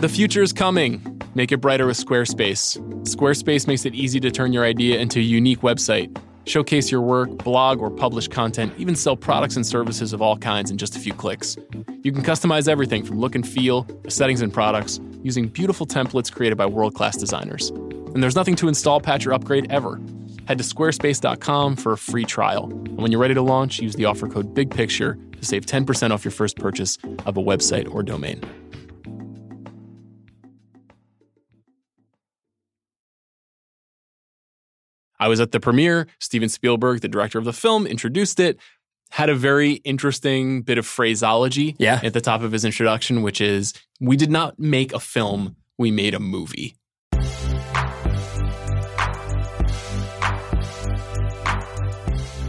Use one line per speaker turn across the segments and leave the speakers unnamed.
The future is coming. Make it brighter with Squarespace. Squarespace makes it easy to turn your idea into a unique website. Showcase your work, blog, or publish content, even sell products and services of all kinds in just a few clicks. You can customize everything from look and feel to settings and products using beautiful templates created by world class designers. And there's nothing to install, patch, or upgrade ever. Head to squarespace.com for a free trial. And when you're ready to launch, use the offer code BIGPICTURE to save 10% off your first purchase of a website or domain. I was at the premiere. Steven Spielberg, the director of the film, introduced it. Had a very interesting bit of phraseology
Yeah.
at the top of his introduction, which is We did not make a film, we made a movie.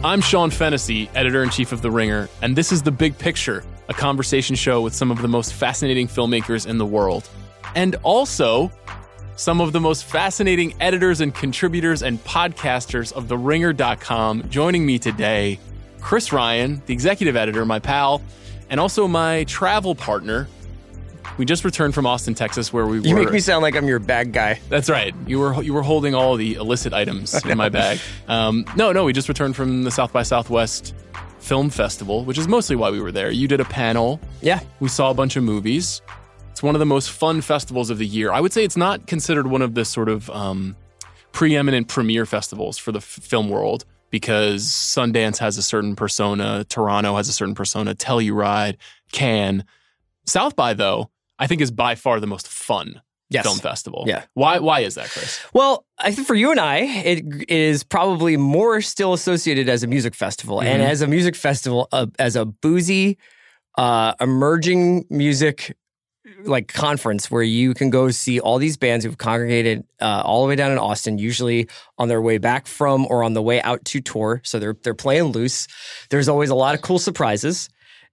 I'm Sean Fennessey, editor in chief of The Ringer, and this is The Big Picture, a conversation show with some of the most fascinating filmmakers in the world. And also, some of the most fascinating editors and contributors and podcasters of TheRinger.com. Joining me today, Chris Ryan, the executive editor, my pal, and also my travel partner. We just returned from Austin, Texas, where we
You
were.
make me sound like I'm your bag guy.
That's right. You were you were holding all the illicit items in my bag. Um, no, no, we just returned from the South by Southwest Film Festival, which is mostly why we were there. You did a panel.
Yeah.
We saw a bunch of movies. It's one of the most fun festivals of the year. I would say it's not considered one of the sort of um, preeminent premiere festivals for the f- film world because Sundance has a certain persona, Toronto has a certain persona, Telluride, Cannes. South by though, I think is by far the most fun
Yes.
film festival.
Yeah.
Why? Why is that, Chris?
Well, I think for you and I, it is probably more still associated as a music festival, and
Mhm.
as a music festival, uh, as a boozy, uh, emerging music like conference where you can go see all these bands who've congregated uh, all the way down in Austin, usually on their way back from or on the way out to tour. So they're they're playing loose. There's always a lot of cool surprises.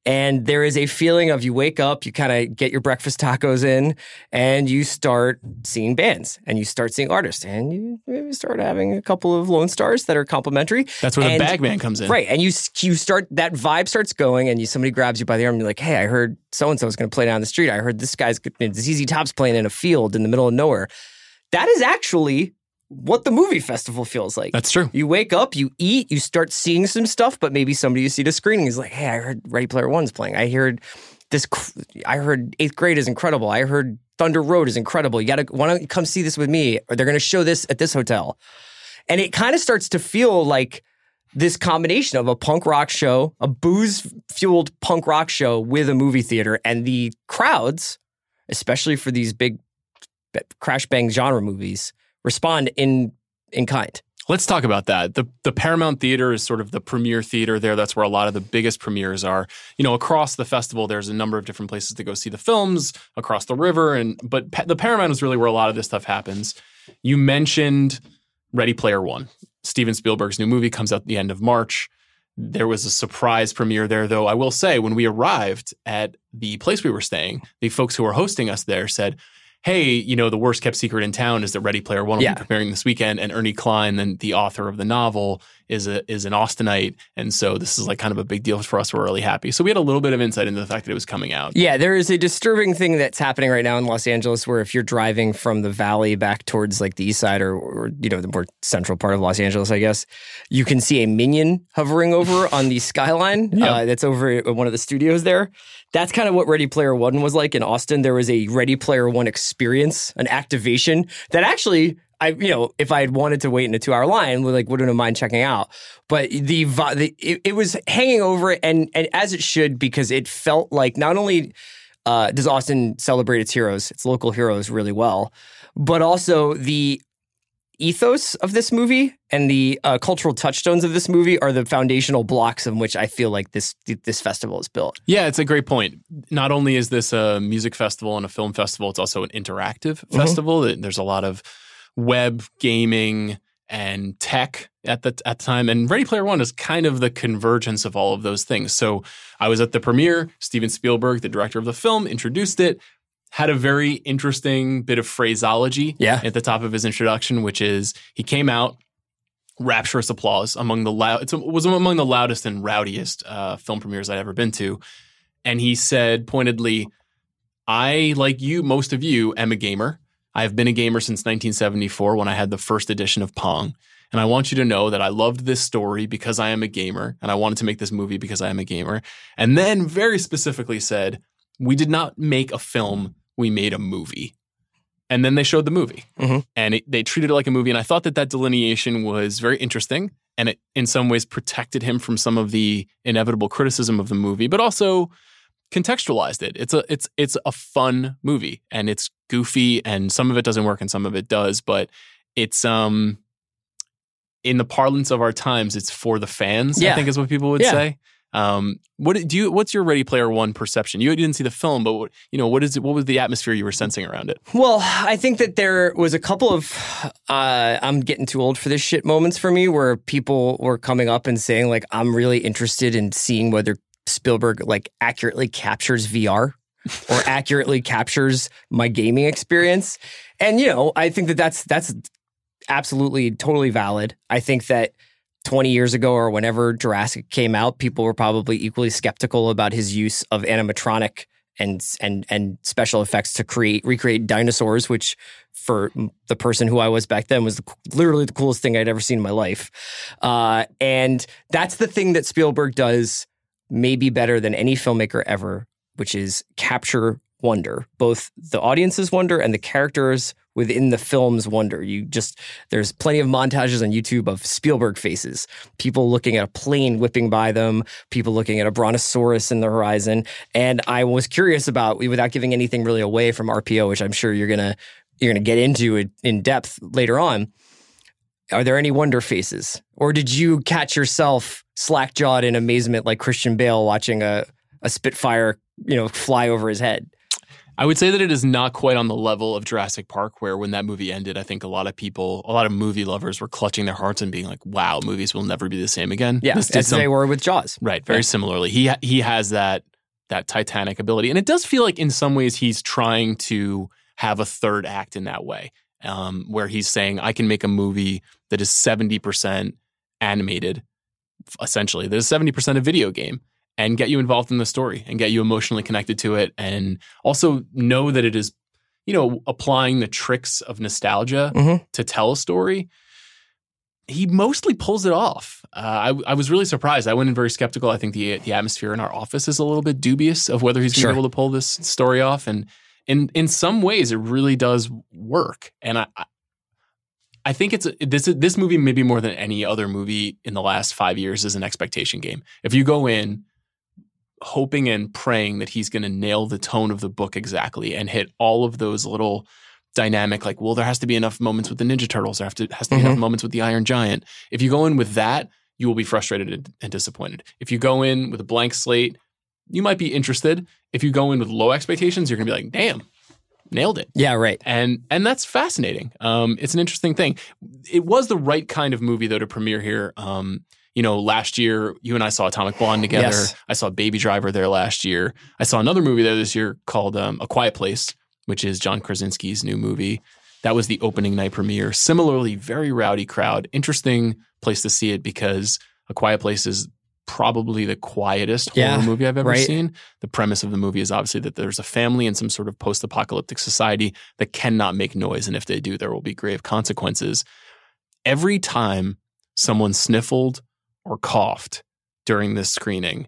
And there is a feeling of you wake up, you kind of get your breakfast tacos in, and you start seeing bands and you start seeing artists, and you maybe start having a couple of Lone Stars that are complimentary.
That's where
And-
the bagman comes in.
Right, and you you start that vibe starts going, and you somebody grabs you by the arm. And you're like, "Hey, I heard so and so is going to play down the street. I heard this guy's ZZ Top's playing in a field in the middle of nowhere." That is actually what the movie festival feels like.
That's true.
You wake up, you eat, you start seeing some stuff, but maybe somebody you see the screening is like, "Hey, I heard Ready Player One's playing. I heard this. cr- I heard Eighth Grade is incredible. I heard Thunder Road is incredible. You got to why don't you come see this with me? Or they're going to show this at this hotel." And it kind of starts to feel like this combination of a punk rock show, a booze fueled punk rock show with a movie theater, and the crowds, especially for these big crash bang genre movies, respond in in kind.
Let's talk about that. The the Paramount Theater is sort of the premier theater there. That's where a lot of the biggest premieres are. You know, across the festival, there's a number of different places to go see the films across the river, and but pa- the Paramount is really where a lot of this stuff happens. You mentioned Ready Player One. Steven Spielberg's new movie comes out at the end of March. There was a surprise premiere there, though. I will say, when we arrived at the place we were staying, the folks who were hosting us there said, hey, you know, the worst kept secret in town is that Ready Player One will
Yeah.
be premiering this weekend, and Ernie Cline, then the author of the novel, is a is an Austinite, and so this is like kind of a big deal for us. We're really happy. So we had a little bit of insight into the fact that it was coming out.
Yeah, there is a disturbing thing that's happening right now in Los Angeles where if you're driving from the valley back towards like the east side or, or you know the more central part of Los Angeles, I guess, you can see a minion hovering over on the skyline
Yeah.
uh, that's over at one of the studios there. That's kind of what Ready Player One was like in Austin. There was a Ready Player One experience, an activation that actually I you know if I had wanted to wait in a two hour line, like wouldn't have mind checking out. But the, the it, it was hanging over it, and and as it should because it felt like not only uh, does Austin celebrate its heroes, its local heroes really well, but also the ethos of this movie and the uh, cultural touchstones of this movie are the foundational blocks on which I feel like this this festival is built.
Yeah, it's a great point. Not only is this a music festival and a film festival, it's also an interactive
Mm-hmm.
festival. There's a lot of web gaming and tech at the at the time. And Ready Player One is kind of the convergence of all of those things. So I was at the premiere. Steven Spielberg, the director of the film, introduced it. Had a very interesting bit of phraseology
Yeah.
at the top of his introduction, which is he came out rapturous applause among the loud. It was among the loudest and rowdiest uh, film premieres I'd ever been to, and he said pointedly, I, like you, most of you, am a gamer. I've been a gamer since 1974 when I had the first edition of Pong. And I want you to know that I loved this story because I am a gamer and I wanted to make this movie because I am a gamer. And then very specifically said, we did not make a film, we made a movie. And then they showed the movie
Mhm.
and it, they treated it like a movie. And I thought that that delineation was very interesting and it in some ways protected him from some of the inevitable criticism of the movie, but also contextualized it. It's a it's it's a fun movie and it's goofy and some of it doesn't work and some of it does, but it's um in the parlance of our times, it's for the fans. I think is what people would
Yeah.
say. Um, what do you? What's your Ready Player One perception? You didn't see the film, but what, you know what is it? What was the atmosphere you were sensing around it?
Well, I think that there was a couple of uh, I'm getting too old for this shit moments for me where people were coming up and saying like I'm really interested in seeing whether Spielberg like accurately captures VR or accurately captures my gaming experience. And you know, I think that that's that's absolutely totally valid. I think that 20 years ago or whenever Jurassic came out, people were probably equally skeptical about his use of animatronic and and and special effects to create recreate dinosaurs, which for the person who I was back then was the, literally the coolest thing I'd ever seen in my life. Uh, and that's the thing that Spielberg does maybe better than any filmmaker ever, which is capture wonder, both the audience's wonder and the characters within the film's wonder. You just there's plenty of montages on YouTube of Spielberg faces, people looking at a plane whipping by them, people looking at a brontosaurus in the horizon, and I was curious about without giving anything really away from RPO, which I'm sure you're gonna you're gonna get into in depth later on. Are there any wonder faces, or did you catch yourself slack jawed in amazement like Christian Bale watching a a Spitfire, you know, fly over his head?
I would say that it is not quite on the level of Jurassic Park, where when that movie ended, I think a lot of people, a lot of movie lovers were clutching their hearts and being like, wow, movies will never be the same again.
Yeah, as
some-
they were with Jaws.
Right. Very
Yeah.
similarly, he he has that that Titanic ability, and it does feel like in some ways he's trying to have a third act in that way, um, where he's saying, "I can make a movie that is seventy percent animated, essentially. that is seventy percent a video game." And get you involved in the story and get you emotionally connected to it, and also know that it is, you know, applying the tricks of nostalgia
Mhm.
to tell a story he mostly pulls it off. Uh, I, I was really surprised. I went in very skeptical. I think the the atmosphere in our office is a little bit dubious of whether he's going to
Sure.
be able to pull this story off. And in in some ways, it really does work. And I. I- I think it's a, this this movie maybe more than any other movie in the last five years is an expectation game. If you go in hoping and praying that he's going to nail the tone of the book exactly and hit all of those little dynamic like well there has to be enough moments with the ninja turtles there have to has to be enough moments with the iron giant if you go in with that you will be frustrated and, and disappointed if you go in with a blank slate you might be interested if you go in with low expectations you're going to be like damn nailed it
Yeah, right.
and and that's fascinating. Um, it's an interesting thing. It was the right kind of movie though to premiere here. Um, you know, last year you and I saw Atomic Blonde together.
Yes.
I saw Baby Driver there last year. I saw another movie there this year called um, A Quiet Place, which is John Krasinski's new movie. That was the opening night premiere. Similarly, very rowdy crowd. Interesting place to see it because A Quiet Place is probably the quietest
Yeah,
horror movie I've ever
right.
seen. The premise of the movie is obviously that there's a family in some sort of post-apocalyptic society that cannot make noise, and if they do, there will be grave consequences. Every time someone sniffled or coughed during this screening,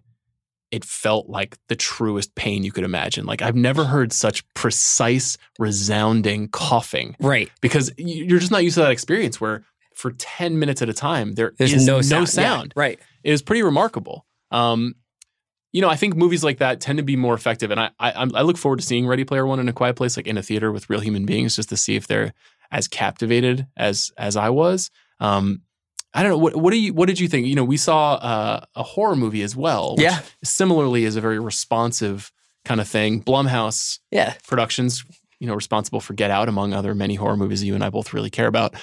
it felt like the truest pain you could imagine. Like I've never heard such precise, resounding coughing
Right.
because you- you're just not used to that experience where for 10 minutes at a time there
There's
is
no sound. Yeah,
sound.
right.
It was pretty remarkable. Um, you know, I think movies like that tend to be more effective, and I, I I look forward to seeing Ready Player One in a quiet place, like in a theater with real human beings, just to see if they're as captivated as as I was. Um, I don't know what what do you what did you think? You know, we saw uh, a horror movie as well. which
Yeah.
similarly is a very responsive kind of thing. Blumhouse
Yeah.
Productions, you know, responsible for Get Out, among other many horror movies you and I both really care about,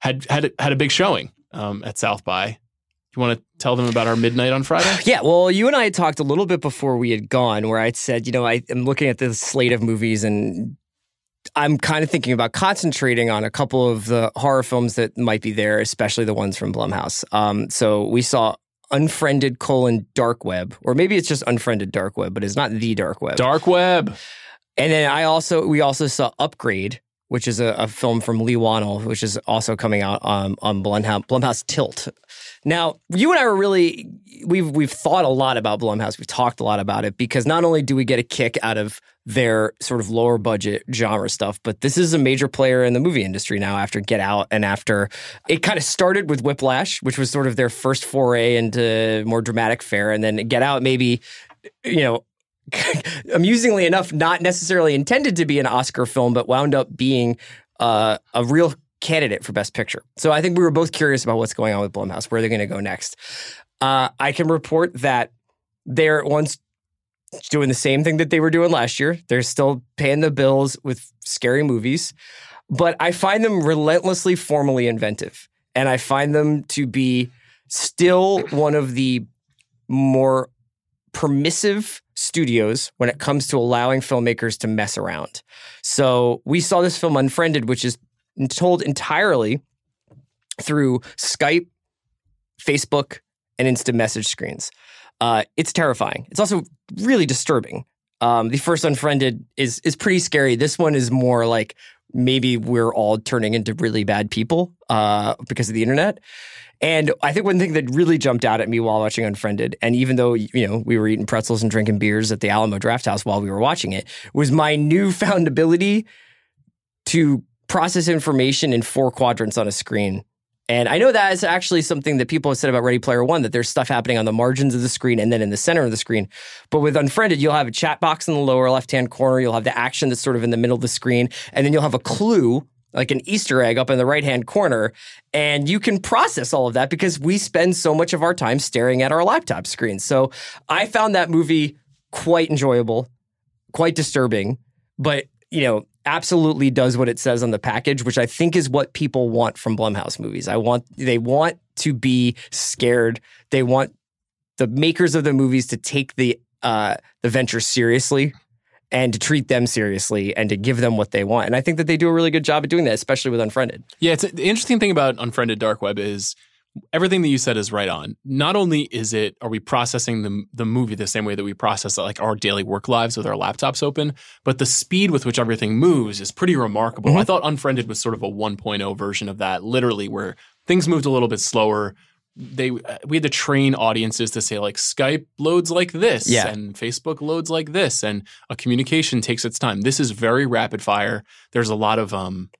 had had had a big showing um, at South by. You want to tell them about our midnight on Friday?
Yeah, well, you and I had talked a little bit before we had gone, where I'd said, you know, I am looking at this slate of movies and I'm kind of thinking about concentrating on a couple of the horror films that might be there, especially the ones from Blumhouse. Um, so we saw Unfriended colon Dark Web, or maybe it's just Unfriended Dark Web, but it's not the Dark Web.
Dark Web.
And then I also we also saw Upgrade, which is a, a film from Leigh Whannell, which is also coming out um, on Blumhouse, Blumhouse Tilt. Now, you and I were really we've we've thought a lot about Blumhouse. We've talked a lot about it because not only do we get a kick out of their sort of lower budget genre stuff, but this is a major player in the movie industry now after Get Out and after it kind of started with Whiplash, which was sort of their first foray into more dramatic fare, and then Get Out maybe you know amusingly enough, not necessarily intended to be an Oscar film, but wound up being uh, a real candidate for Best Picture. So I think we were both curious about what's going on with Blumhouse, where they're going to go next. Uh, I can report that they're once doing the same thing that they were doing last year. They're still paying the bills with scary movies, but I find them relentlessly formally inventive. And I find them to be still one of the more permissive studios when it comes to allowing filmmakers to mess around. So we saw this film Unfriended, which is told entirely through Skype, Facebook, and instant message screens. Uh, it's terrifying. It's also really disturbing. Um, the first Unfriended is is pretty scary. This one is more like maybe we're all turning into really bad people uh, because of the internet. And I think one thing that really jumped out at me while watching Unfriended, and even though you know we were eating pretzels and drinking beers at the Alamo Drafthouse while we were watching it, was my newfound ability to process information in four quadrants on a screen. And I know that is actually something that people have said about Ready Player One that there's stuff happening on the margins of the screen and then in the center of the screen. But with Unfriended, you'll have a chat box in the lower left hand corner. You'll have the action that's sort of in the middle of the screen. And then you'll have a clue like an Easter egg up in the right hand corner. And you can process all of that because we spend so much of our time staring at our laptop screens. So I found that movie quite enjoyable, quite disturbing, but, you know, absolutely does what it says on the package, which I think is what people want from Blumhouse movies. I want, they want to be scared. They want the makers of the movies to take the, uh, the venture seriously and to treat them seriously and to give them what they want. And I think that they do a really good job at doing that, especially with Unfriended.
Yeah, it's the interesting thing about Unfriended Dark Web is everything that you said is right on. Not only is it are we processing the the movie the same way that we process like our daily work lives with our laptops open, but the speed with which everything moves is pretty remarkable. Mm-hmm. I thought Unfriended was sort of a 1.0 version of that, literally where things moved a little bit slower they we had to train audiences to say like Skype loads like this
yeah.
and Facebook loads like this and a communication takes its time. This is very rapid fire. There's a lot of um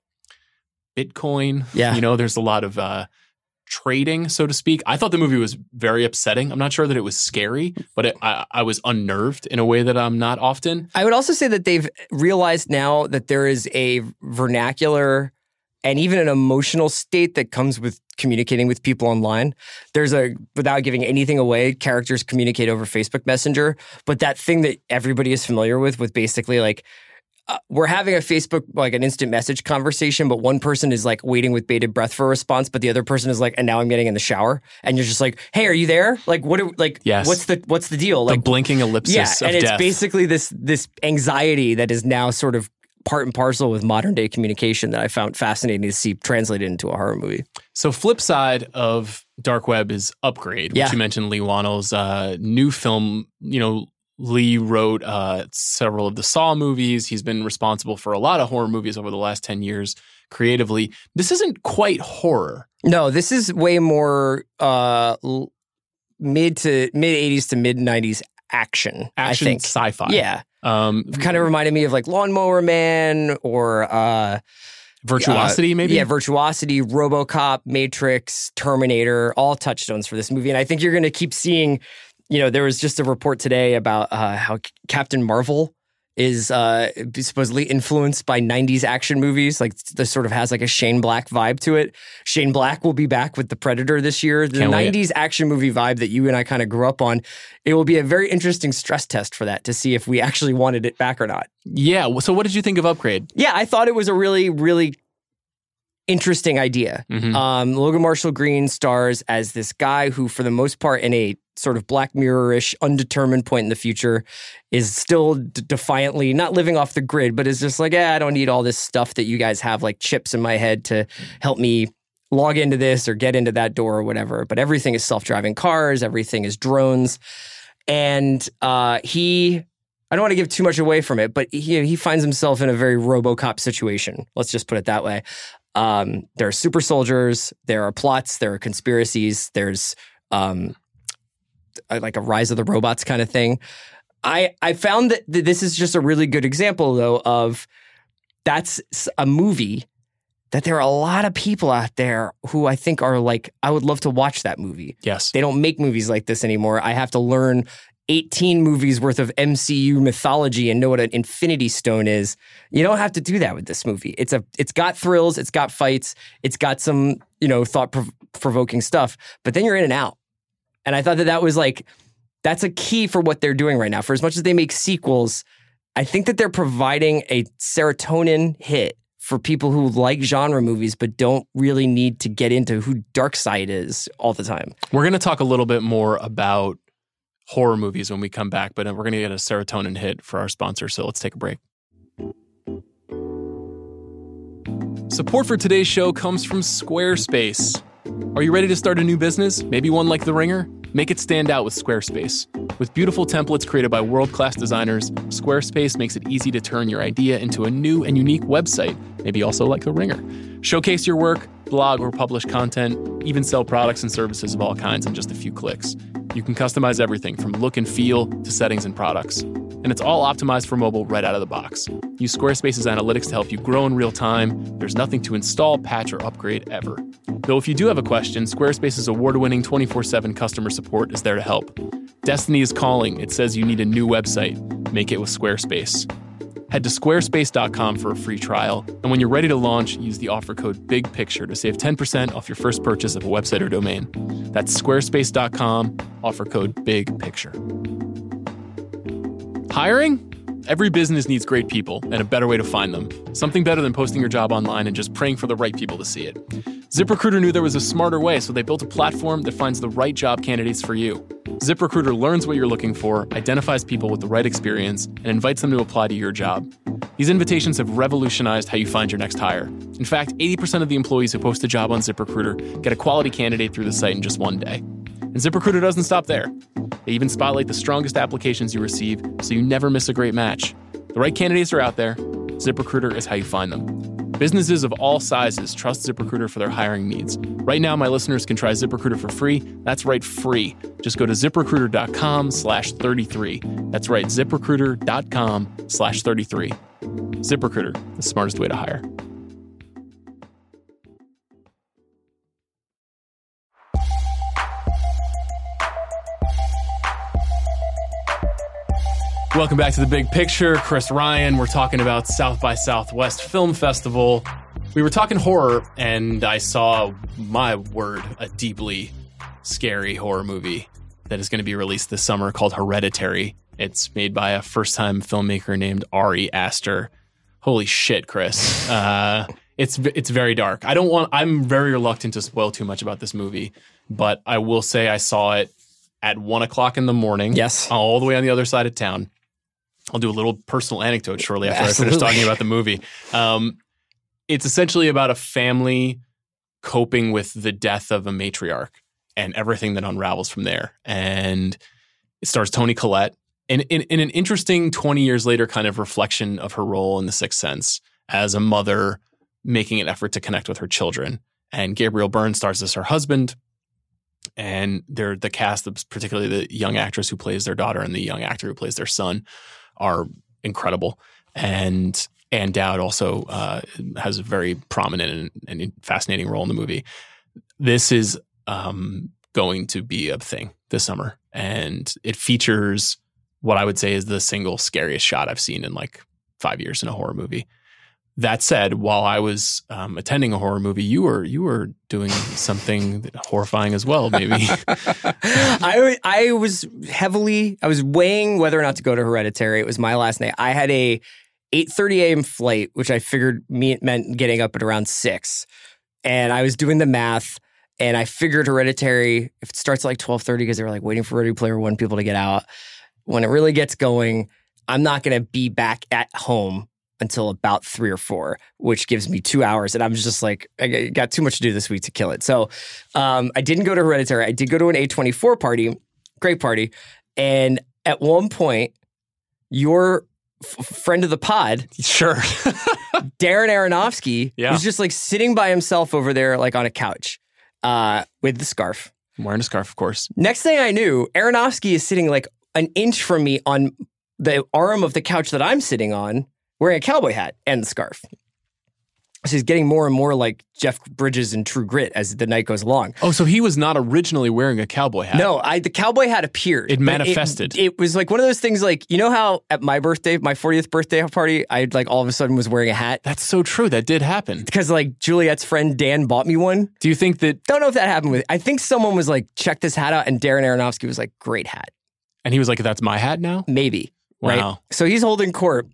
Bitcoin.
Yeah.
You know, there's a lot of uh trading, so to speak. I thought the movie was very upsetting. I'm not sure that it was scary, but it, I, I was unnerved in a way that I'm not often.
I would also say that they've realized now that there is a vernacular and even an emotional state that comes with communicating with people online. There's a, without giving anything away, characters communicate over Facebook Messenger. But that thing that everybody is familiar with, with basically like, uh, we're having a Facebook, like an instant message conversation, but one person is like waiting with bated breath for a response, but the other person is like, and now I'm getting in the shower. And you're just like, hey, are you there? Like, what, are, like,
yes.
what's the, what's the deal?
Like, the blinking ellipsis
yeah, and it's
death.
basically this, this anxiety that is now sort of part and parcel with modern day communication that I found fascinating to see translated into a horror movie.
So, flip side of Dark Web is Upgrade, which
Yeah.
you mentioned Leigh Whannell's uh, new film. You know, Leigh wrote uh, several of the Saw movies. He's been responsible for a lot of horror movies over the last 10 years creatively. This isn't quite horror.
No, this is way more uh, mid to mid 80s to mid 90s action.
Action sci fi.
Yeah.
Um,
Kind of reminded me of like Lawnmower Man or uh,
virtuosity,
uh,
maybe?
Yeah, Virtuosity, Robocop, Matrix, Terminator, all touchstones for this movie. And I think you're going to keep seeing, you know, there was just a report today about uh, how C- Captain Marvel is uh, supposedly influenced by 90s action movies. Like this sort of has like a Shane Black vibe to it. Shane Black will be back with The Predator this year. The
Can't wait.
90s action movie vibe that you and I kind of grew up on. It will be a very interesting stress test for that to see if we actually wanted it back or not.
yeah. So, what did you think of Upgrade?
Yeah, I thought it was a really, really interesting idea.
Mhm.
Um, Logan Marshall Green stars as this guy who, for the most part, in a sort of Black Mirror-ish, undetermined point in the future, is still d- defiantly not living off the grid, but is just like, yeah, I don't need all this stuff that you guys have, like chips in my head to help me log into this or get into that door or whatever. But everything is self-driving cars, everything is drones, and uh, he I don't want to give too much away from it, but he he finds himself in a very RoboCop situation. Let's just put it that way. Um, there are super soldiers, there are plots, there are conspiracies, there's um, like a rise of the robots kind of thing. I I found that this is just a really good example though of that's a movie that there are a lot of people out there who I think are like I would love to watch that movie.
Yes.
They don't make movies like this anymore. I have to learn 18 movies worth of MCU mythology and know what an infinity stone is. You don't have to do that with this movie. It's a it's got thrills, it's got fights, it's got some, you know, thought provoking stuff, but then you're in and out. And I thought that that was like that's a key for what they're doing right now. For as much as they make sequels, I think that they're providing a serotonin hit for people who like genre movies but don't really need to get into who Darkseid is all the time.
We're going to talk a little bit more about horror movies when we come back, but uh, we're going to get a serotonin hit for our sponsor. So let's take a break. Support for today's show comes from Squarespace. Are you ready to start a new business? Maybe one like The Ringer? Make it stand out with Squarespace. With beautiful templates created by world class designers, Squarespace makes it easy to turn your idea into a new and unique website, maybe also like The Ringer. Showcase your work, blog or publish content, even sell products and services of all kinds in just a few clicks. You can customize everything from look and feel to settings and products. And it's all optimized for mobile right out of the box. Use Squarespace's analytics to help you grow in real time. There's nothing to install, patch, or upgrade ever. Though if you do have a question, Squarespace's award winning 24 7 customer support is there to help. Destiny is calling. It says you need a new website. Make it with Squarespace. Head to squarespace.com for a free trial, and when you're ready to launch, use the offer code BIGPICTURE to save 10% off your first purchase of a website or domain. That's squarespace.com, offer code BIGPICTURE. Hiring? Every business needs great people and a better way to find them. Something better than posting your job online and just praying for the right people to see it. ZipRecruiter knew there was a smarter way, so they built a platform that finds the right job candidates for you. ZipRecruiter learns what you're looking for, identifies people with the right experience, and invites them to apply to your job. These invitations have revolutionized how you find your next hire. In fact, 80% of the employees who post a job on ZipRecruiter get a quality candidate through the site in just one day. And ZipRecruiter doesn't stop there. They even spotlight the strongest applications you receive so you never miss a great match. The right candidates are out there. ZipRecruiter is how you find them. Businesses of all sizes trust ZipRecruiter for their hiring needs. Right now, my listeners can try ZipRecruiter for free. That's right, free. Just go to ziprecruiter.com slash 33. That's right, ziprecruiter.com slash 33. ZipRecruiter, the smartest way to hire. Welcome back to the big picture. Chris Ryan. We're talking about South by Southwest Film Festival. We were talking horror, and I saw, my word, a deeply scary horror movie that is going to be released this summer called Hereditary. It's made by a first time filmmaker named Ari Aster. Holy shit, Chris. Uh, it's it's very dark. I don't want. I'm very reluctant to spoil too much about this movie, but I will say I saw it at one o'clock in the morning.
Yes,
all the way on the other side of town. I'll do a little personal anecdote shortly after Absolutely. I finish talking about the movie. Um, it's essentially about a family coping with the death of a matriarch and everything that unravels from there. And it stars Toni Collette in, in, in an interesting 20 years later kind of reflection of her role in The Sixth Sense as a mother making an effort to connect with her children. And Gabriel Byrne stars as her husband. And they're the cast, particularly the young actress who plays their daughter and the young actor who plays their son, are incredible. And Ann Dowd also uh, has a very prominent and, and, fascinating role in the movie. This is um, going to be a thing this summer, and it features what I would say is the single scariest shot I've seen in like five years in a horror movie. That said, while I was um, attending a horror movie, you were you were doing something horrifying as well. Maybe
I I was heavily I was weighing whether or not to go to Hereditary. It was my last night. I had a 8:30 a.m. flight, which I figured meant getting up at around six, and I was doing the math. And I figured Hereditary, if it starts at like 12:30, because they were like waiting for Ready Player One people to get out. When it really gets going, I'm not going to be back at home until about three or four, which gives me two hours. And I'm just like, I got too much to do this week to kill it. So um, I didn't go to Hereditary. I did go to an A24 party, great party. And at one point, your f- friend of the pod,
Sure.
Darren Aronofsky,
Yeah.
was just like sitting by himself over there, like on a couch uh, with the scarf.
I'm wearing a scarf, of course.
Next thing I knew, Aronofsky is sitting like an inch from me on the arm of the couch that I'm sitting on, wearing a cowboy hat and the scarf. So he's getting more and more like Jeff Bridges in True Grit as the night goes along.
Oh, so he was not originally wearing a cowboy hat.
No, I the cowboy hat appeared.
It manifested.
It, was like one of those things like, you know how at my birthday, my 40th birthday party, I like all of a sudden was wearing a hat?
That's so true. That did happen.
Because like Juliet's friend Dan bought me one.
Do you think that?
Don't know if that happened with I think someone was like, check this hat out, and Darren Aronofsky was like, great hat.
And he was like, "That's my hat now."
Maybe. Right.
Wow.
So he's holding court.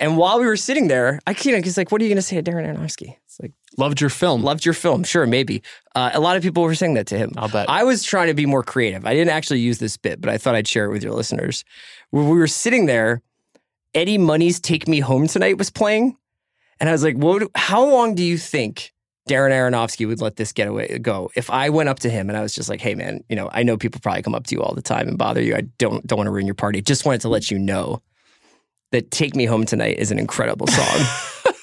And while we were sitting there, I know, he's like, what are you gonna say to Darren Aronofsky? It's like,
Loved your film.
loved your film. Sure, maybe. Uh, a lot of people were saying that to him.
I'll bet.
I was trying to be more creative. I didn't actually use this bit, but I thought I'd share it with your listeners. When we were sitting there, Eddie Money's "Take Me Home Tonight" was playing, and I was like, "What? How long do you think Darren Aronofsky would let this get away go?" If I went up to him and I was just like, "Hey, man, you know, I know people probably come up to you all the time and bother you. I don't don't want to ruin your party. Just wanted to let you know that "Take Me Home Tonight" is an incredible song."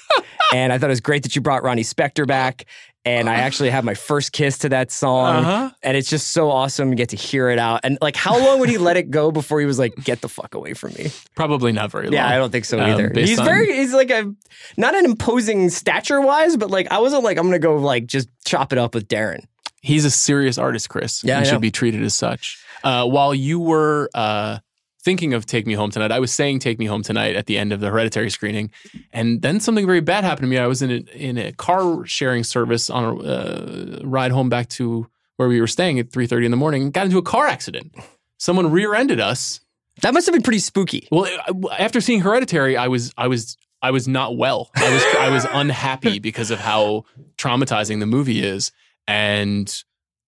And I thought it was great that you brought Ronnie Spector back. And I actually had my first kiss to that song.
Uh-huh.
And it's just so awesome to get to hear it out. And like, how long would he let it go before he was like, get the fuck away from me?
Probably not very long.
Yeah, I don't think so
Um,
either. he's
on-
very, he's like a, not an imposing stature wise, but like, I wasn't like, I'm going to go like just chop it up with Darren.
He's a serious artist, Chris.
Yeah,
and should be treated as such. Uh, while you were uh, thinking of Take Me Home Tonight, I was saying Take Me Home Tonight at the end of the Hereditary screening, and then something very bad happened to me. I was in a, in a car sharing service on a uh, ride home back to where we were staying at 3:30 in the morning. Got into a car accident. Someone rear-ended us.
That must have been pretty spooky.
Well, after seeing Hereditary, I was I was I was not well. I was I was unhappy because of how traumatizing the movie is, and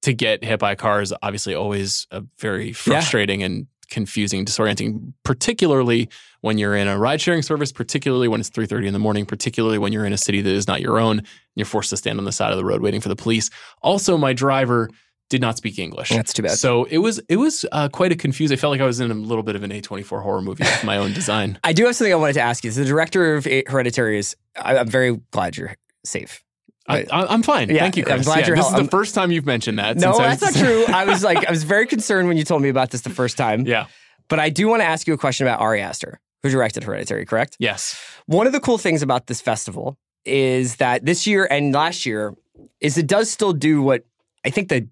to get hit by a car is obviously always a very frustrating and confusing, disorienting, particularly when you're in a ride sharing service, particularly when it's 3:30 in the morning, particularly when you're in a city that is not your own. And you're forced to stand on the side of the road waiting for the police. Also, my driver did not speak English.
That's too bad.
So it was it was uh, quite a confuse. I felt like I was in a little bit of an A24 horror movie of my own design.
I do have something I wanted to ask you. So the director of Hereditary is, I- I'm very glad you're safe.
I, I'm fine.
Yeah,
Thank you,
I'm glad
Yeah,
you're
this
hel-
is the first time you've mentioned that.
No,
since I
that's not true. I was like, I was very concerned when you told me about this the first time.
yeah.
But I do want to ask you a question about Ari Aster, who directed Hereditary, correct?
Yes.
One of the cool things about this festival is that this year and last year is it does still do what I think the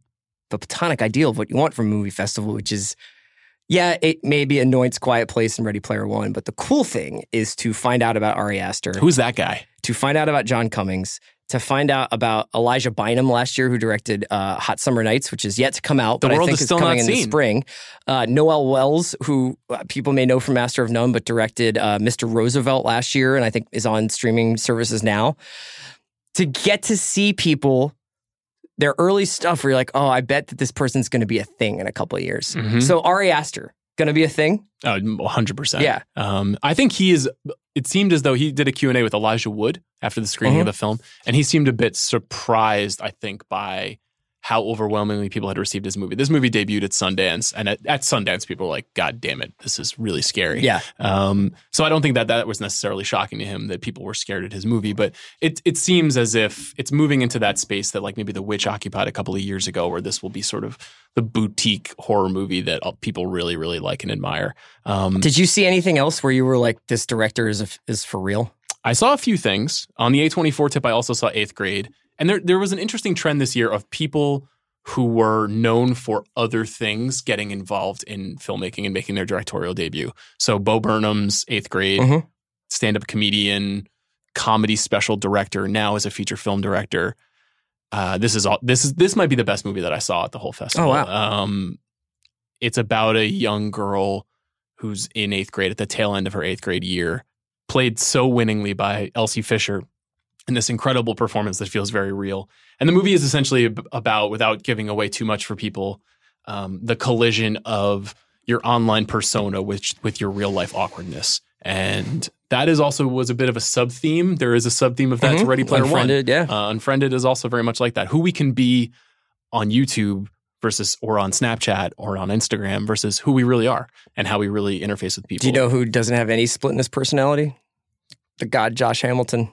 the platonic ideal of what you want from a movie festival, which is yeah, it maybe anoints Quiet Place and Ready Player One, but the cool thing is to find out about Ari Aster,
Who's that guy?
to find out about John Cummings, to find out about Elijah Bynum last year, who directed uh, Hot Summer Nights, which is yet to come out,
The
but I
world
think
is still
coming
not
in the
seen.
spring. Uh, Noel Wells, who uh, people may know from Master of None, but directed uh, Mr. Roosevelt last year, and I think is on streaming services now. To get to see people. Their early stuff where you're like, oh, I bet that this person's going to be a thing in a couple of years.
Mhm.
So Ari Aster, going to be a thing?
Oh, 100%.
Yeah.
Um, I think he is, it seemed as though he did a Q&A with Elijah Wood after the screening of the film. And he seemed a bit surprised, I think, by how overwhelmingly people had received his movie. This movie debuted at Sundance. And at, at Sundance, people were like, God damn it, this is really scary.
Yeah.
Um, so I don't think that that was necessarily shocking to him that people were scared at his movie, but it it seems as if it's moving into that space that like maybe The Witch occupied a couple of years ago, where this will be sort of the boutique horror movie that uh, people really really like and admire. Um,
Did you see anything else where you were like, this director is, is for real?
I saw a few things on the A24 tip. I also saw Eighth Grade, and there there was an interesting trend this year of people who were known for other things getting involved in filmmaking and making their directorial debut. So Bo Burnham's Eighth Grade,
Mhm.
stand-up comedian, comedy special director, now as a feature film director. Uh, this is all. This is this might be the best movie that I saw at the whole festival.
Oh, wow.
Um, it's about a young girl who's in eighth grade at the tail end of her eighth grade year, played so winningly by Elsie Fisher in this incredible performance that feels very real. And the movie is essentially about, without giving away too much for people, um, the collision of your online persona with with your real life awkwardness. And that is also was a bit of a sub theme. There is a sub theme of that to
Mhm.
Ready Player One.
Unfriended, yeah.
Uh, Unfriended is also very much like that. Who we can be on YouTube versus or on Snapchat or on Instagram versus who we really are and how we really interface with people.
Do you know who doesn't have any split in his personality? The god Josh Hamilton.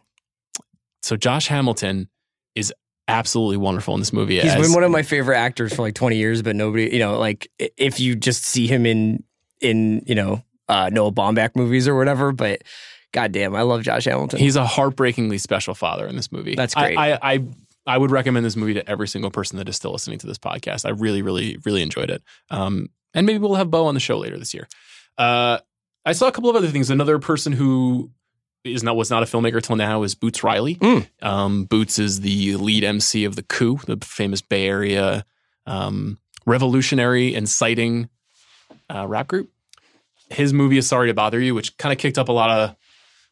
So Josh Hamilton is absolutely wonderful in this movie.
He's
as-
been one of my favorite actors for like 20 years, but nobody, you know, like if you just see him in in, you know, uh Noah Baumbach movies or whatever, but goddamn, I love Josh Hamilton.
He's a heartbreakingly special father in this movie.
That's great.
I, I, I would recommend this movie to every single person that is still listening to this podcast. I really, really, really enjoyed it. Um, and maybe we'll have Bo on the show later this year. Uh, I saw a couple of other things. Another person who is not was not a filmmaker till now is Boots Riley.
Mm.
Um, Boots is the lead MC of the Coup, the famous Bay Area um, revolutionary inciting uh, rap group. His movie is Sorry to Bother You, which kind of kicked up a lot of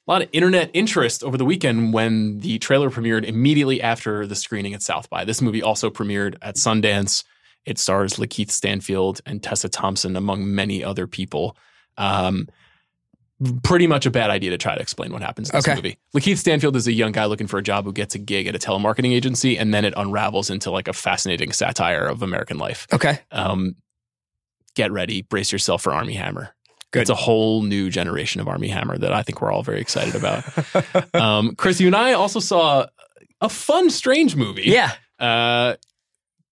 a lot of internet interest over the weekend when the trailer premiered immediately after the screening at South by. This movie also premiered at Sundance. It stars Lakeith Stanfield and Tessa Thompson, among many other people. Um, pretty much a bad idea to try to explain what happens in this
Okay.
movie. Lakeith Stanfield is a young guy looking for a job who gets a gig at a telemarketing agency, and then it unravels into like a fascinating satire of American life.
okay.
Um, get ready, brace yourself for Armie Hammer.
Good.
It's a whole new generation of Armie Hammer that I think we're all very excited about. um, Chris, you and I also saw a fun, strange movie
Yeah.
uh,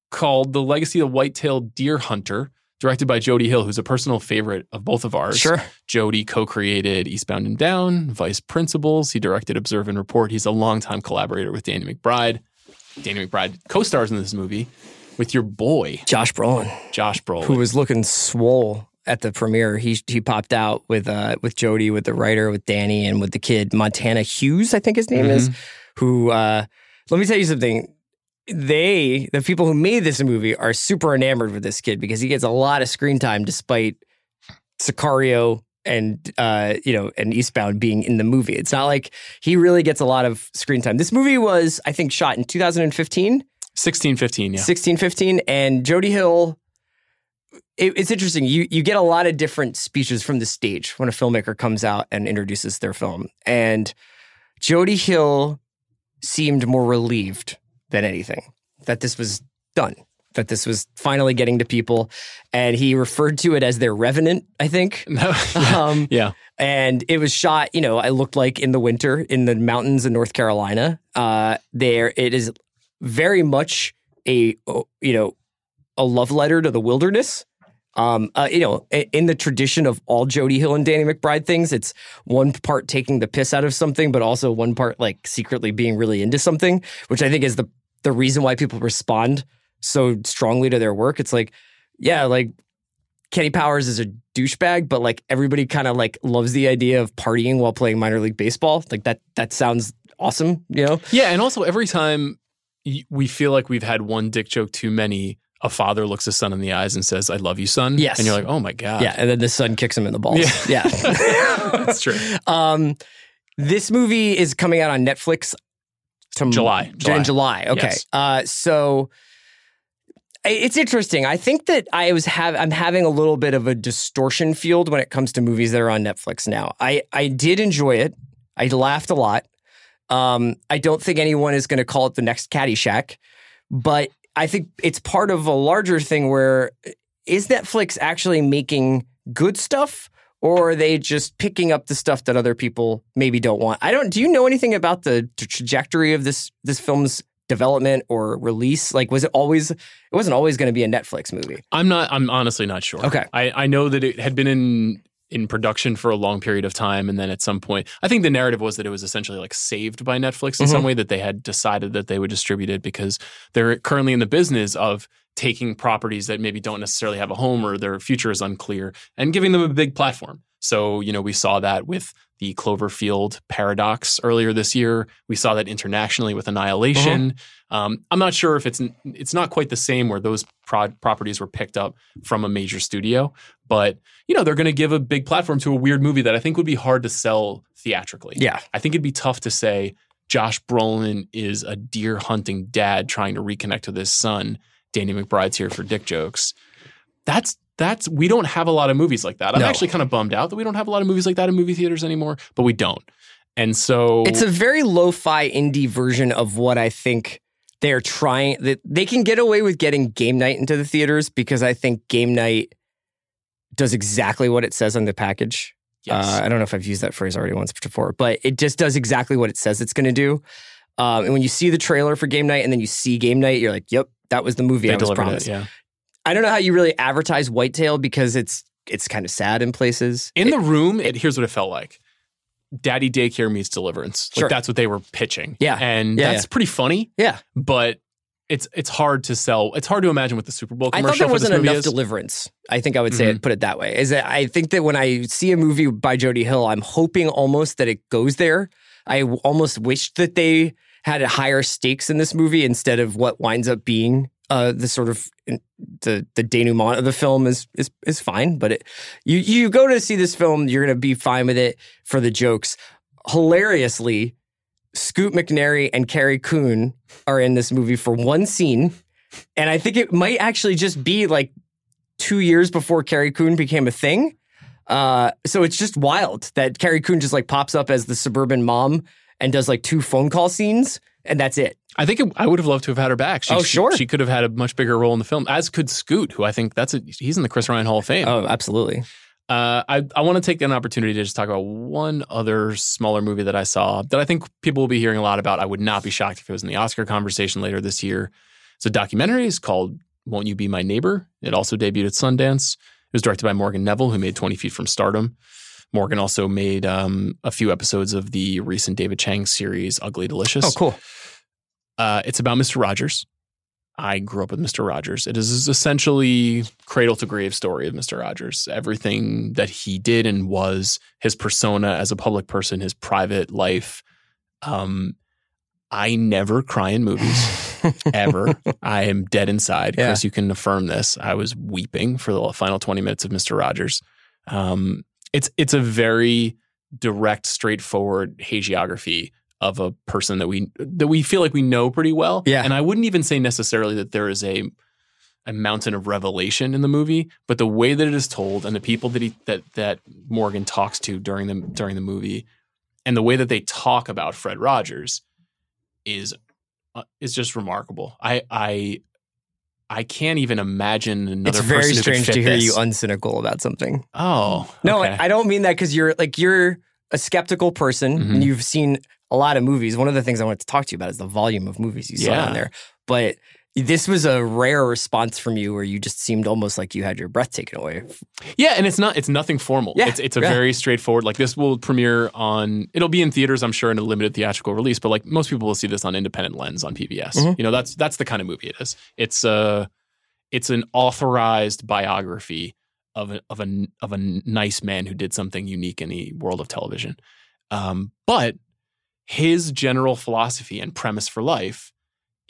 called The Legacy of the White-tailed Deer Hunter, directed by Jody Hill, who's a personal favorite of both of ours.
Sure.
Jody co-created Eastbound and Down, Vice Principals. He directed Observe and Report. He's a longtime collaborator with Danny McBride. Danny McBride co-stars in this movie with your boy
Josh Brolin,
Josh Brolin.
who was looking swole at the premiere. He he popped out with uh with Jody, with the writer, with Danny, and with the kid Montana Hughes, I think his name is. Who uh let me tell you something. They, the people who made this movie, are super enamored with this kid because he gets a lot of screen time despite Sicario and uh, you know, and Eastbound being in the movie. It's not like he really gets a lot of screen time. This movie was, I think, shot in 2015.
16, 15, yeah.
16, 15. And Jody Hill, it, it's interesting. You you get a lot of different speeches from the stage when a filmmaker comes out and introduces their film. And Jody Hill seemed more relieved than anything that this was done, that this was finally getting to people. And he referred to it as their revenant, I think.
Yeah.
Um,
yeah.
and it was shot you know I looked like in the winter in the mountains in north carolina uh there it is very much a oh, you know a love letter to the wilderness um uh, you know in the tradition of all jody hill and danny mcbride things it's one part taking the piss out of something but also one part like secretly being really into something which i think is the the reason why people respond so strongly to their work it's like yeah like Kenny Powers is a douchebag, but like everybody kind of like loves the idea of partying while playing minor league baseball. Like that that sounds awesome, you know?
Yeah, and also every time we feel like we've had one dick joke too many, a father looks his son in the eyes and says, "I love you, son."
Yes.
and you're like, "Oh my god."
Yeah, and then the son kicks him in the balls. Yeah.
that's true.
um this movie is coming out on Netflix tom-
July,
J- in July. Okay.
Yes.
Uh so it's interesting. I think that I was have I'm having a little bit of a distortion field when it comes to movies that are on Netflix now. I I did enjoy it. I laughed a lot. Um, I don't think anyone is going to call it the next Caddyshack, but I think it's part of a larger thing where is Netflix actually making good stuff or are they just picking up the stuff that other people maybe don't want? I don't do you know anything about the, trajectory of this this film's development or release? Like was it always it wasn't always going to be a Netflix movie.
I'm not. I'm honestly not sure.
Okay.
I I know that it had been in in production for a long period of time, and then at some point, I think the narrative was that it was essentially like saved by Netflix in some mm-hmm. way that they had decided that they would distribute it because they're currently in the business of taking properties that maybe don't necessarily have a home or their future is unclear and giving them a big platform. So, you know, we saw that with the Cloverfield paradox earlier this year. We saw that internationally with Annihilation. Um, I'm not sure if it's it's not quite the same where those pro- properties were picked up from a major studio, but you know they're going to give a big platform to a weird movie that I think would be hard to sell theatrically.
Yeah.
I think it'd be tough to say Josh Brolin is a deer hunting dad trying to reconnect with his son. Danny McBride's here for dick jokes. That's that's we don't have a lot of movies like that. I'm
No.
actually kind of bummed out that we don't have a lot of movies like that in movie theaters anymore, but we don't. And so
It's a very lo-fi indie version of what I think they're trying that they can get away with getting game night into the theaters because I think game night does exactly what it says on the package.
Yes.
Uh, I don't know if I've used that phrase already once before, but it just does exactly what it says it's going to do. Um, and when you see the trailer for game night and then you see game night, you're like, "Yep, that was the movie
they
I was promised."
it. Yeah.
I don't know how you really advertise Whitetail because it's it's kind of sad in places.
In the room, it, here's what it felt like. Daddy Daycare meets Deliverance. Like
Sure.
that's what they were pitching.
Yeah.
And
Yeah,
that's pretty funny,
yeah,
but it's it's hard to sell. It's hard to imagine what the Super Bowl
I
commercial
thought there wasn't enough
is.
deliverance. I think I would say
Mhm.
it, put it that way. Is that I think that when I see a movie by Jody Hill, I'm hoping almost that it goes there. I almost wish that they had higher stakes in this movie instead of what winds up being uh, the sort of the the denouement of the film is is is fine. But it, you you go to see this film, you're gonna be fine with it for the jokes. Hilariously, Scoot McNairy and Carrie Coon are in this movie for one scene. And I think it might actually just be like two years before Carrie Coon became a thing. Uh, so it's just wild that Carrie Coon just like pops up as the suburban mom and does like two phone call scenes, and that's it.
I think it, I would have loved to have had her back. She,
Oh,
she-
sure.
She, could have had a much bigger role in the film, as could Scoot, who I think that's a, he's in the Chris Ryan Hall of Fame.
Oh, absolutely.
Uh, I I want to take an opportunity to just talk about one other smaller movie that I saw that I think people will be hearing a lot about. I would not be shocked if it was in the Oscar conversation later this year. It's a documentary. It's called "Won't You Be My Neighbor." It also debuted at Sundance. It was directed by Morgan Neville, who made Twenty Feet from Stardom. Morgan also made um, a few episodes of the recent David Chang series "Ugly Delicious."
Oh, cool.
Uh, it's about Mr. Rogers. I grew up with Mr. Rogers. It is essentially cradle to grave story of Mr. Rogers. Everything that he did and was, his persona as a public person, his private life. Um, I never cry in movies ever. I am dead inside.
Yeah.
Chris, you can affirm this. I was weeping for the final 20 minutes of Mr. Rogers. Um, it's it's a very direct, straightforward hagiography of a person that we that we feel like we know pretty well.
Yeah.
And I wouldn't even say necessarily that there is a a mountain of revelation in the movie, but the way that it is told and the people that he that that Morgan talks to during the during the movie and the way that they talk about Fred Rogers is uh, is just remarkable. I I I can't even imagine another
It's very
person who could
strange to hear
this.
you uncynical about something.
oh
No,
okay.
I, I don't mean that because you're like you're a skeptical person
Mhm.
and you've seen a lot of movies. One of the things I wanted to talk to you about is the volume of movies you saw
Yeah.
on there. But this was a rare response from you where you just seemed almost like you had your breath taken away.
Yeah, and it's not it's nothing formal.
Yeah,
it's it's a
yeah.
very straightforward. Like this will premiere on it'll be in theaters, I'm sure, in a limited theatrical release. But like most people will see this on independent lens on PBS.
Mhm.
You know, that's that's the kind of movie it is. It's a it's an authorized biography of a of a of a nice man who did something unique in the world of television. Um, but his general philosophy and premise for life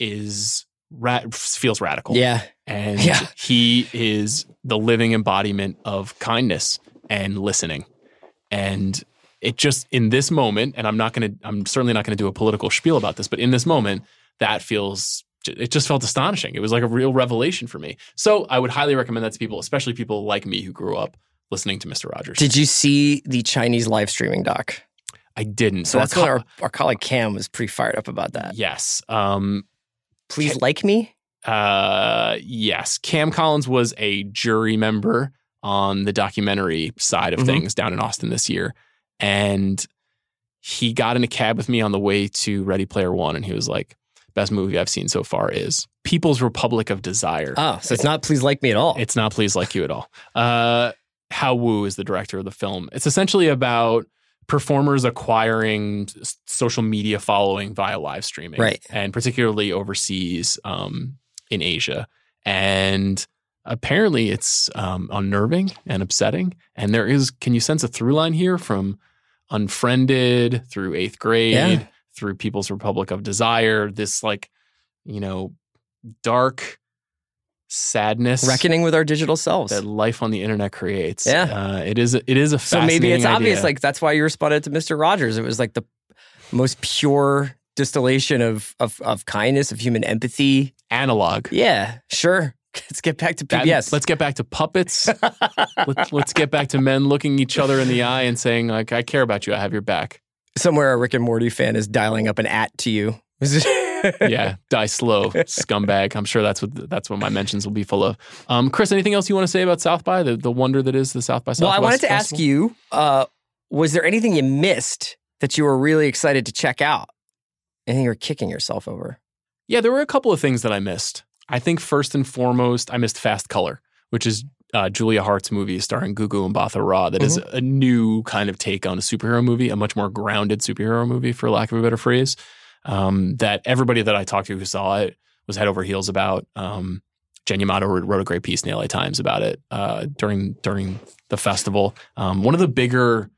is ra- feels radical
Yeah.
and
Yeah.
he is the living embodiment of kindness and listening and it just in this moment and i'm not going to i'm certainly not going to do a political spiel about this but in this moment that feels it just felt astonishing it was like a real revelation for me so i would highly recommend that to people especially people like me who grew up listening to mr rogers
Did you see the Chinese live streaming doc?
I didn't
So that's
our
what our, our colleague Cam was pretty fired up about that.
yes um
Please like me.
Uh, yes. Cam Collins was a jury member on the documentary side of
Mhm.
things down in Austin this year. And he got in a cab with me on the way to Ready Player One, and he was like, Best movie I've seen so far is People's Republic of Desire.
Oh, so it's not please like me at all.
It's not Please Like You at all. Uh, Hao Wu is the director of the film. It's essentially about performers acquiring social media following via live streaming,
Right.
And particularly overseas um, in Asia. And apparently, it's um, unnerving and upsetting. And there is, can you sense a through line here from Unfriended through Eighth Grade
Yeah.
through People's Republic of Desire? This like, you know, dark sadness
Reckoning with our digital selves.
that life on the internet creates.
Yeah.
uh, it is. A, it is a
So maybe it's obvious. Like that's why you responded to Mr. Rogers. It was like the most pure distillation of of, of kindness, of human empathy.
analog.
Yeah, sure. Let's get back to
That-
PBS.
let's get back to puppets. let's, let's get back to men looking each other in the eye and saying, "Like I care about you. I have your back."
Somewhere a Rick and Morty fan is dialing up an at to you.
yeah, die slow, scumbag. I'm sure that's what that's what my mentions will be full of. Um, Chris, anything else you want to say about South by the, the wonder that is the South by Southwest?
Well, I wanted to
Festival?
ask you: uh, Was there anything you missed that you were really excited to check out? Anything you're kicking yourself over?
Yeah, there were a couple of things that I missed. I think first and foremost, I missed Fast Color, which is uh, Julia Hart's movie starring Gugu and Mbatha Raw. That is a new kind of take on a superhero movie, a much more grounded superhero movie, for lack of a better phrase. Um, that everybody that I talked to who saw it was head over heels about. Um, Jen Yamato wrote a great piece in the LA Times about it uh, during during the festival. Um, one of the bigger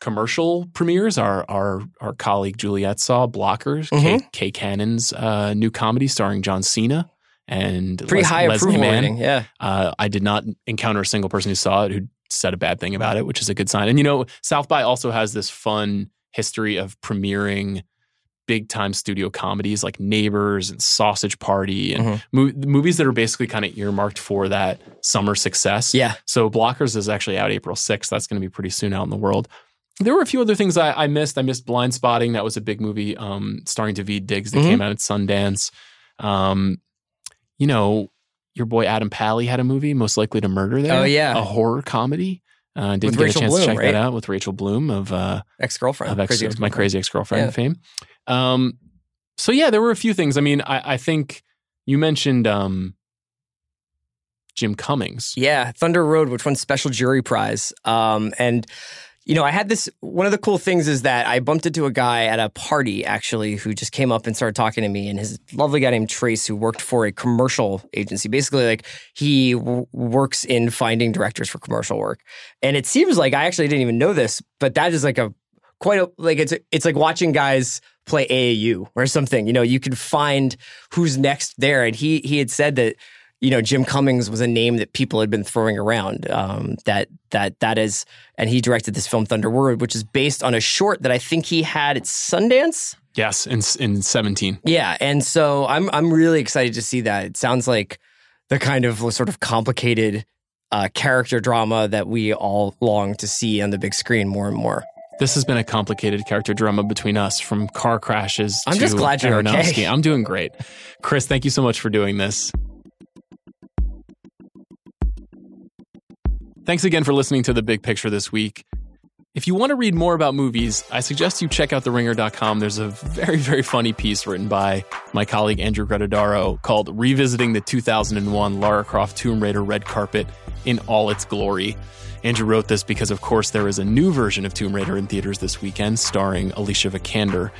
commercial premieres our our our colleague Juliet saw Blockers, Kay, Kay Cannon's uh, new comedy starring John Cena and
Pretty
Les-
high
Leslie
approval
Mann.
rating. Yeah.
Uh, I did not encounter a single person who saw it who said a bad thing about it, which is a good sign. And you know, South by also has this fun history of premiering big time studio comedies like Neighbors and Sausage Party and
Mhm.
mo- movies that are basically kind of earmarked for that summer success.
Yeah.
So Blockers is actually out April 6th. That's going to be pretty soon out in the world. There were a few other things I, I missed. I missed Blindspotting. That was a big movie um, starring Daveed Diggs that
Mhm.
came out at Sundance. Um, you know, your boy Adam Pally had a movie, Most Likely to Murder there.
Oh, yeah.
A horror comedy. Uh, didn't
With
get
Rachel
a chance
Bloom,
to check
right?
that out with Rachel Bloom of uh,
Ex girlfriend.
of ex, my crazy ex girlfriend
Yeah.
fame. Um, so yeah, there were a few things. I mean, I, I think you mentioned um, Jim Cummings.
Yeah, Thunder Road, which won special jury prize. Um, and you know, I had this. One of the cool things is that I bumped into a guy at a party actually who just came up and started talking to me, and his lovely guy named Trace who worked for a commercial agency. Basically, like he w- works in finding directors for commercial work, and it seems like I actually didn't even know this, but that is like a quite a like it's it's like watching guys play AAU or something. You know, you can find who's next there, and he he had said that you know Jim Cummings was a name that people had been throwing around. Um, that that that is, and he directed this film Thunder Road, which is based on a short that I think he had at Sundance.
Yes, in in seventeen.
Yeah, and so I'm I'm really excited to see that. It sounds like the kind of sort of complicated uh, character drama that we all long to see on the big screen more and more.
This has been a complicated character drama between us, from car crashes.
I'm
to
just glad you're okay.
I'm doing great, Chris. Thank you so much for doing this. Thanks again for listening to the big picture this week. If you want to read more about movies, I suggest you check out theringer.com. There's a very, very funny piece written by my colleague Andrew Gruttadaro called Revisiting the 2001 Lara Croft Tomb Raider Red Carpet in All Its Glory. Andrew wrote this because, of course, there is a new version of Tomb Raider in theaters this weekend starring Alicia Vikander.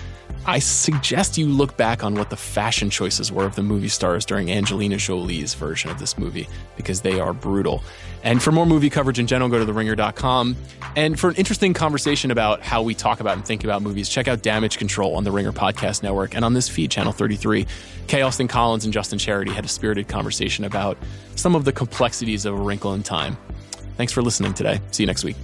I suggest you look back on what the fashion choices were of the movie stars during Angelina Jolie's version of this movie because they are brutal. And for more movie coverage in general, go to theringer.com. And for an interesting conversation about how we talk about and think about movies, check out Damage Control on the Ringer Podcast Network and on this feed, Channel 33. Kay Austin Collins and Justin Charity had a spirited conversation about some of the complexities of A Wrinkle in Time. Thanks for listening today. See you next week.